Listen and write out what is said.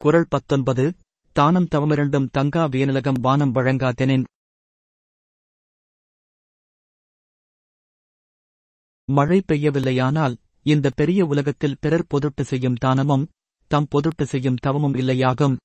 குரல் பத்தொன்பது தானம் தவமிரண்டும் தங்கா வியனுலகம் வானம் வழங்காதெனின் மழை பெய்யவில்லையானால் இந்த பெரிய உலகத்தில் பிறர் பொதுட்டு செய்யும் தானமும் தம் பொதுட்டு செய்யும் தவமும் இல்லையாகும்.